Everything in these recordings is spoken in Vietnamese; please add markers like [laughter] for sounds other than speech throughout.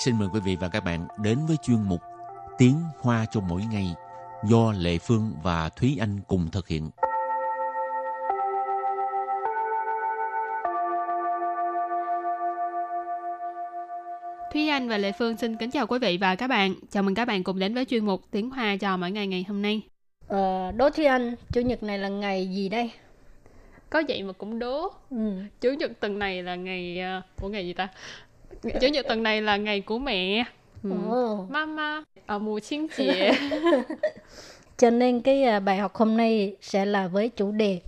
xin mời quý vị và các bạn đến với chuyên mục Tiếng Hoa cho mỗi ngày do Lệ Phương và Thúy Anh cùng thực hiện. Thúy Anh và Lệ Phương xin kính chào quý vị và các bạn. Chào mừng các bạn cùng đến với chuyên mục Tiếng Hoa cho mỗi ngày ngày hôm nay. Ờ, đố Thúy Anh, Chủ nhật này là ngày gì đây? Có vậy mà cũng đố. Ừ. Chủ nhật tuần này là ngày... Uh, của ngày gì ta? chủ nhật tuần này là ngày của mẹ. Ừ. mama. Ở mùa chiến chị [laughs] cho nên cái à, bài học hôm nay sẽ là với chủ đề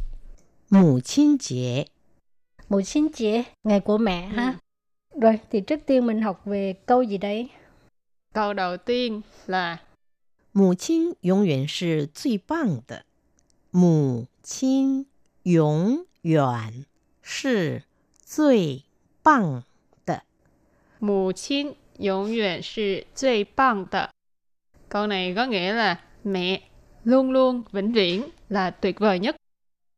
mùa chiến chị mùa chiến chị ngày của mẹ ừ. ha. Rồi thì trước tiên mình học về câu gì đấy câu đầu tiên là mù chinh yong yuan shi zui bang de mù chinh yong yuan shi zui bang 母亲永远是最棒的. Câu này có nghĩa là mẹ luôn luôn vĩnh viễn là tuyệt vời nhất.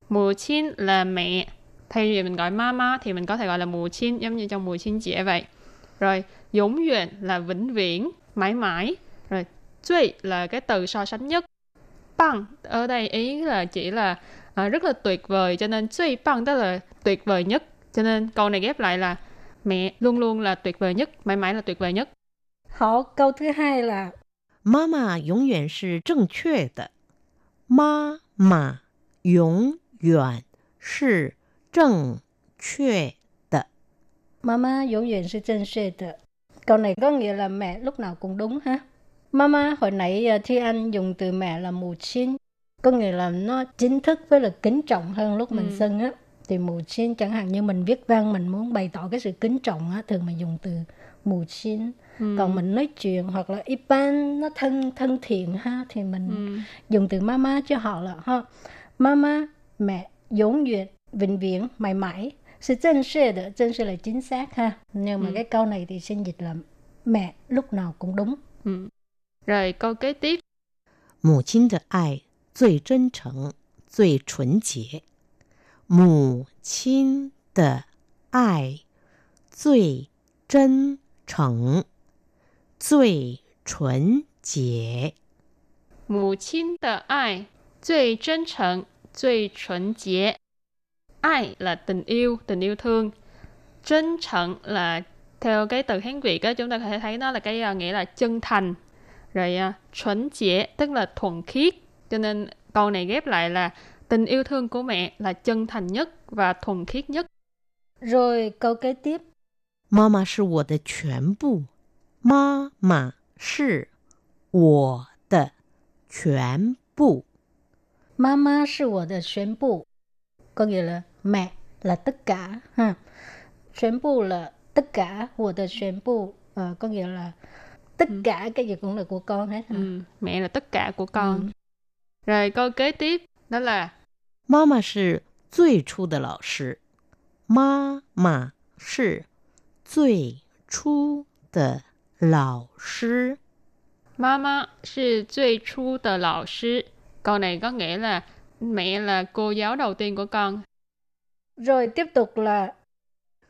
Mù chín là mẹ. Thay vì mình gọi mama thì mình có thể gọi là mù chín giống như trong mùa chín chị vậy. Rồi, dũng nguyện là vĩnh viễn, mãi mãi. Rồi, duy là cái từ so sánh nhất. Bằng ở đây ý là chỉ là à, rất là tuyệt vời cho nên duy bằng tức là tuyệt vời nhất. Cho nên câu này ghép lại là mẹ luôn luôn là tuyệt vời nhất, mãi mãi là tuyệt vời nhất. Họ câu thứ hai là 妈妈永远是正确的。妈妈永远是正确的。 Mama 永远是正确的. Câu này có nghĩa là mẹ lúc nào cũng đúng ha. Mama hồi nãy à, Thi Anh dùng từ mẹ là mù chín. Có nghĩa là nó chính thức với là kính trọng hơn lúc mình Ừ. xưng á. Thì mù chín chẳng hạn như mình viết văn mình muốn bày tỏ cái sự kính trọng á, thường mình dùng từ mù chín. Ừ. Còn mình nói chuyện hoặc là ipan nó thân thân thiện ha thì mình Ừ. dùng từ mama cho họ là ha. Mama mẹ vĩnh viễn vĩnh viễn mãi mãi sự chân sự de chân sự là chính xác ha nhưng mà Ừ. cái câu này thì xin dịch là mẹ lúc nào cũng đúng Ừ. Rồi câu kế tiếp 母亲的爱最真诚、最纯洁。 母亲的爱最真诚、最纯洁。 Mù chín tờ ai最chân诚最chuẩn chế Ai là tình yêu, tình yêu thương Chân诚là Theo cái từ Hán Việt á, chúng ta có thể thấy nó là cái à, nghĩa là chân thành Rồi à, chuẩn chế tức là thuần khiết Cho nên câu này ghép lại là Tình yêu thương của mẹ là chân thành nhất và thuần khiết nhất rồi câu kế tiếp 妈妈是我的全部，妈妈是我的全部。 mama 是我的全部 có nghĩa là mẹ là tất cả ha 全部 là tất cả 我的全部 ờ, có nghĩa là tất cả cái gì cũng là của con hết ha. ừ, Mẹ là tất cả của con Ừ. Rồi câu kế tiếp Đó là 妈妈是最初的老师，妈妈是最初的老师。 Mama 是最初的老师. Câu này có nghĩa là mẹ là cô giáo đầu tiên của con. rồi tiếp tục là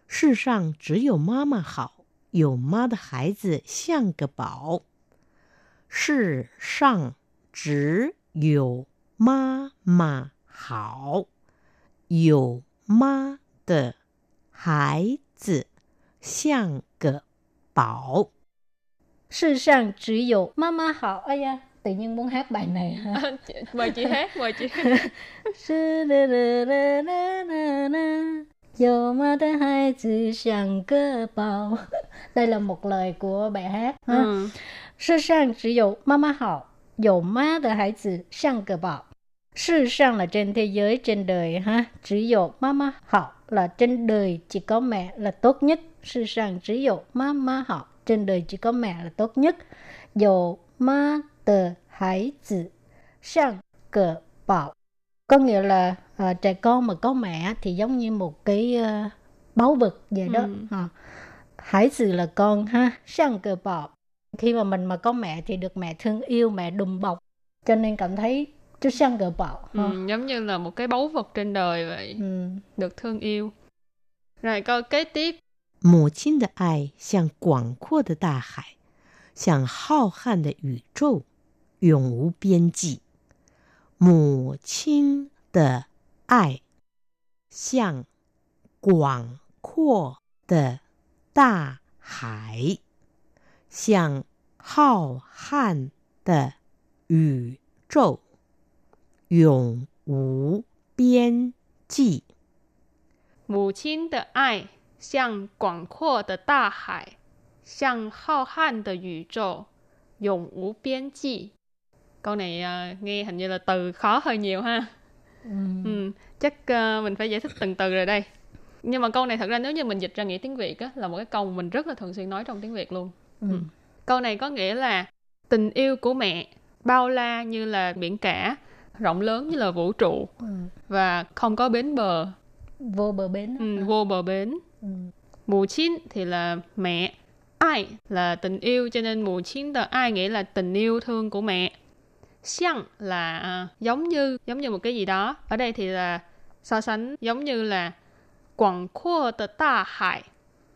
世上只有妈妈好，有妈的孩子像个宝。世上只有妈妈 好，有妈的孩子像个宝。世上只有妈妈好 ai da tự nhiên muốn hát bài này ha [laughs] mời chị hát, mời chị hát. Sư đơ đơ đơ đơ đơ đơ. [laughs] 有妈的孩子像个宝 [laughs] đây là một lời của bài hát ha. Ừ. 世上只有妈妈好，有妈的孩子像个宝。 世上 là trên thế giới, trên đời ha. Chỉ dụ mama học là trên đời chỉ có mẹ là tốt nhất.世上只有妈妈好, trên đời chỉ có mẹ là tốt nhất. Dụ ma tờ hải tử sang cờ bảo. Có nghĩa là à, trẻ con mà có mẹ thì giống như một cái uh, báu vật vậy đó. Ừ. À. Hải tử là con ha, sang cờ bảo khi mà mình mà có mẹ thì được mẹ thương yêu mẹ đùm bọc cho nên cảm thấy chú sang gỡ bảo Ừ, giống như là một cái báu vật trên đời vậy. ừ. Được thương yêu. Rồi câu kế tiếp. 母亲的爱像广阔的大海，像浩瀚的宇宙，永无边际。母亲的爱像广阔的大海，像浩瀚的宇宙， 永无边际。母亲的爱像广阔的大海，像浩瀚的宇宙，永无边际. Câu này uh, nghe hình như là từ khó hơi nhiều ha. Ừ. Ừ, chắc uh, mình phải giải thích từng từ rồi đây. Nhưng mà câu này thật ra nếu như mình dịch ra nghĩa tiếng Việt á, là một cái câu mình rất là thường xuyên nói trong tiếng Việt luôn. Ừ. Ừ. Câu này có nghĩa là tình yêu của mẹ bao la như là biển cả, rộng lớn như là vũ trụ Ừ. và không có bến bờ, Vô bờ bến. ừ, vô bờ bến. Ừ. Mù chín thì là mẹ, ai là tình yêu cho nên mù chín tờ ai nghĩa là tình yêu thương của mẹ. Xiang là à, giống như, giống như một cái gì đó. Ở đây thì là so sánh giống như là quảng khô tờ ta hải.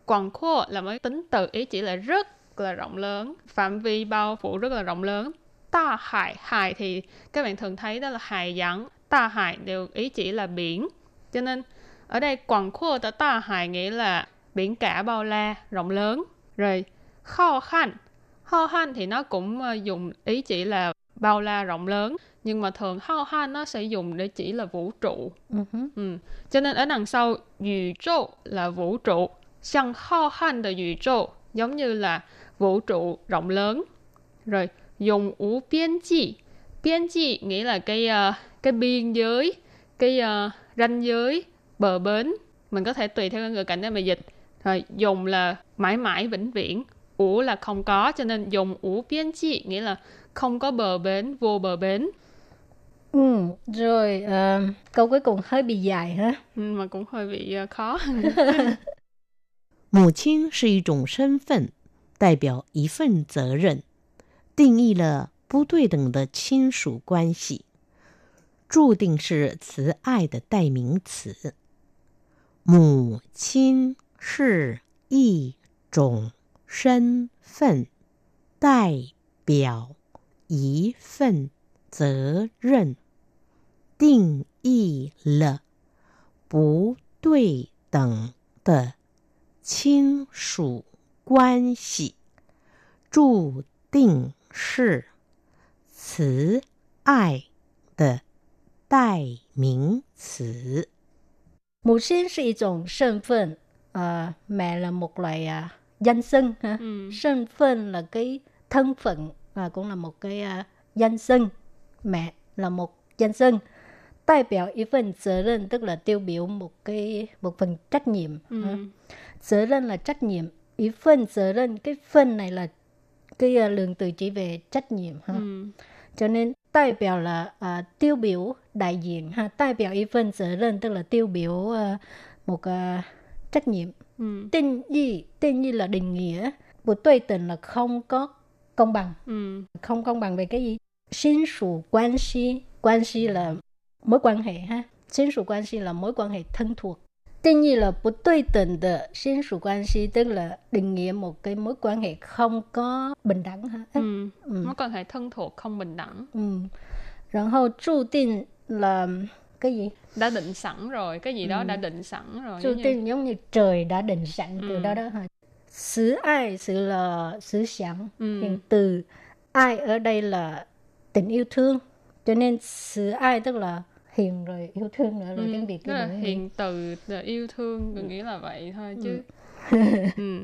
Quảng khô là một tính từ ý chỉ là rất là rộng lớn, phạm vi bao phủ rất là rộng lớn ta hải hải thì các bạn thường thấy đó là hải sản. Ta hải đều ý chỉ là biển cho nên ở đây quảng khua tới ta hải nghĩa là biển cả bao la rộng lớn rồi kho khăn kho khăn thì nó cũng ờ, dùng ý chỉ là bao la rộng lớn nhưng mà thường kho khăn nó sẽ dùng để chỉ là vũ trụ uh-huh. ừ. cho nên ở đằng sau vũ trụ là vũ trụ sang kho khăn là vũ trụ giống như là vũ trụ rộng lớn rồi dùng ú biên chi biên chi nghĩa là cái ờ, cái biên giới cái ờ, ranh giới bờ bến mình có thể tùy theo cái ngữ cảnh để mà dịch rồi dùng là mãi mãi vĩnh viễn ủ là không có cho nên dùng ủ biên chi nghĩa là không có bờ bến vô bờ bến Ừ. Rồi ờ, câu cuối cùng hơi bị dài ha. Ừ, mà cũng hơi bị ờ, khó [laughs] 母亲是一种身份，代表一份责任， 定义了不对等的亲属关系，注定是慈爱的代名词。母亲是一种身份，代表一份责任，定义了不对等的亲属关系，注定是慈爱的代名词。 Mù xin là một种thân phận, à, mẹ là một loại à, danh xưng ha. ừ. Thân phận là cái thân phận và cũng là một cái à, danh xưng. Mẹ là một danh xưng. Đại biểu một phần责任 tức là tiêu biểu một cái một phần trách nhiệm. ha. Ừ. 责任 là trách nhiệm. Ý phần 责任 cái phần này là cái ờ, lượng từ chỉ về trách nhiệm ha. Ừ. cho nên đại biểu là à, tiêu biểu đại diện ha đại biểu ý tức là tiêu biểu à, một à, trách nhiệm. Ừ. tên gì? Tên gì là định nghĩa một tuệ tình là không có công bằng. Ừ. không công bằng về cái gì? Xin sủ quan si quan si là mối quan hệ ha. Xin sủ quan si là mối quan hệ thân thuộc. định义là một đối tượng de xin属quan系 tức là định nghĩa một cái mối quan hệ không có bình đẳng ha Ừ. Ừ. mối quan hệ thân thuộc không bình đẳng Ừ. Rồi hậu注定 là cái gì? đã định sẵn rồi cái gì đó Ừ. đã định sẵn rồi Chú giống như- định giống như trời đã định sẵn từ Ừ. đó đó hả? Sứ ai, sự là sứ想, Ừ. hiện từ. Ai ở đây là tình yêu thương. Cho nên sứ ai tức là hiền rồi yêu thương nữa rồi Ừ. tiếng Việt Tức là cái nữa. hiền từ là yêu thương Ừ. có nghĩa là vậy thôi chứ [laughs] ừ.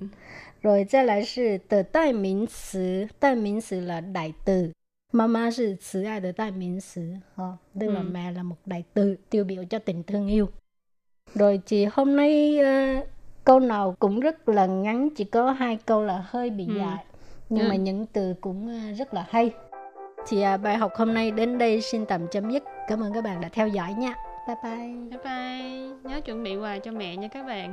Rồi 再来是的代名词，代名词 là đại từ. Mama 是慈爱的代名词, ha. tức là Ừ. mẹ là một đại từ tiêu biểu cho tình thương yêu. Rồi chị hôm nay ờ, câu nào cũng rất là ngắn, chỉ có hai câu là hơi bị Ừ. dài, nhưng Ừ. mà những từ cũng ờ, rất là hay. thì à, bài học hôm nay đến đây xin tạm chấm dứt. Cảm ơn các bạn đã theo dõi nha. Bye bye. bye bye nhớ chuẩn bị quà cho mẹ nha các bạn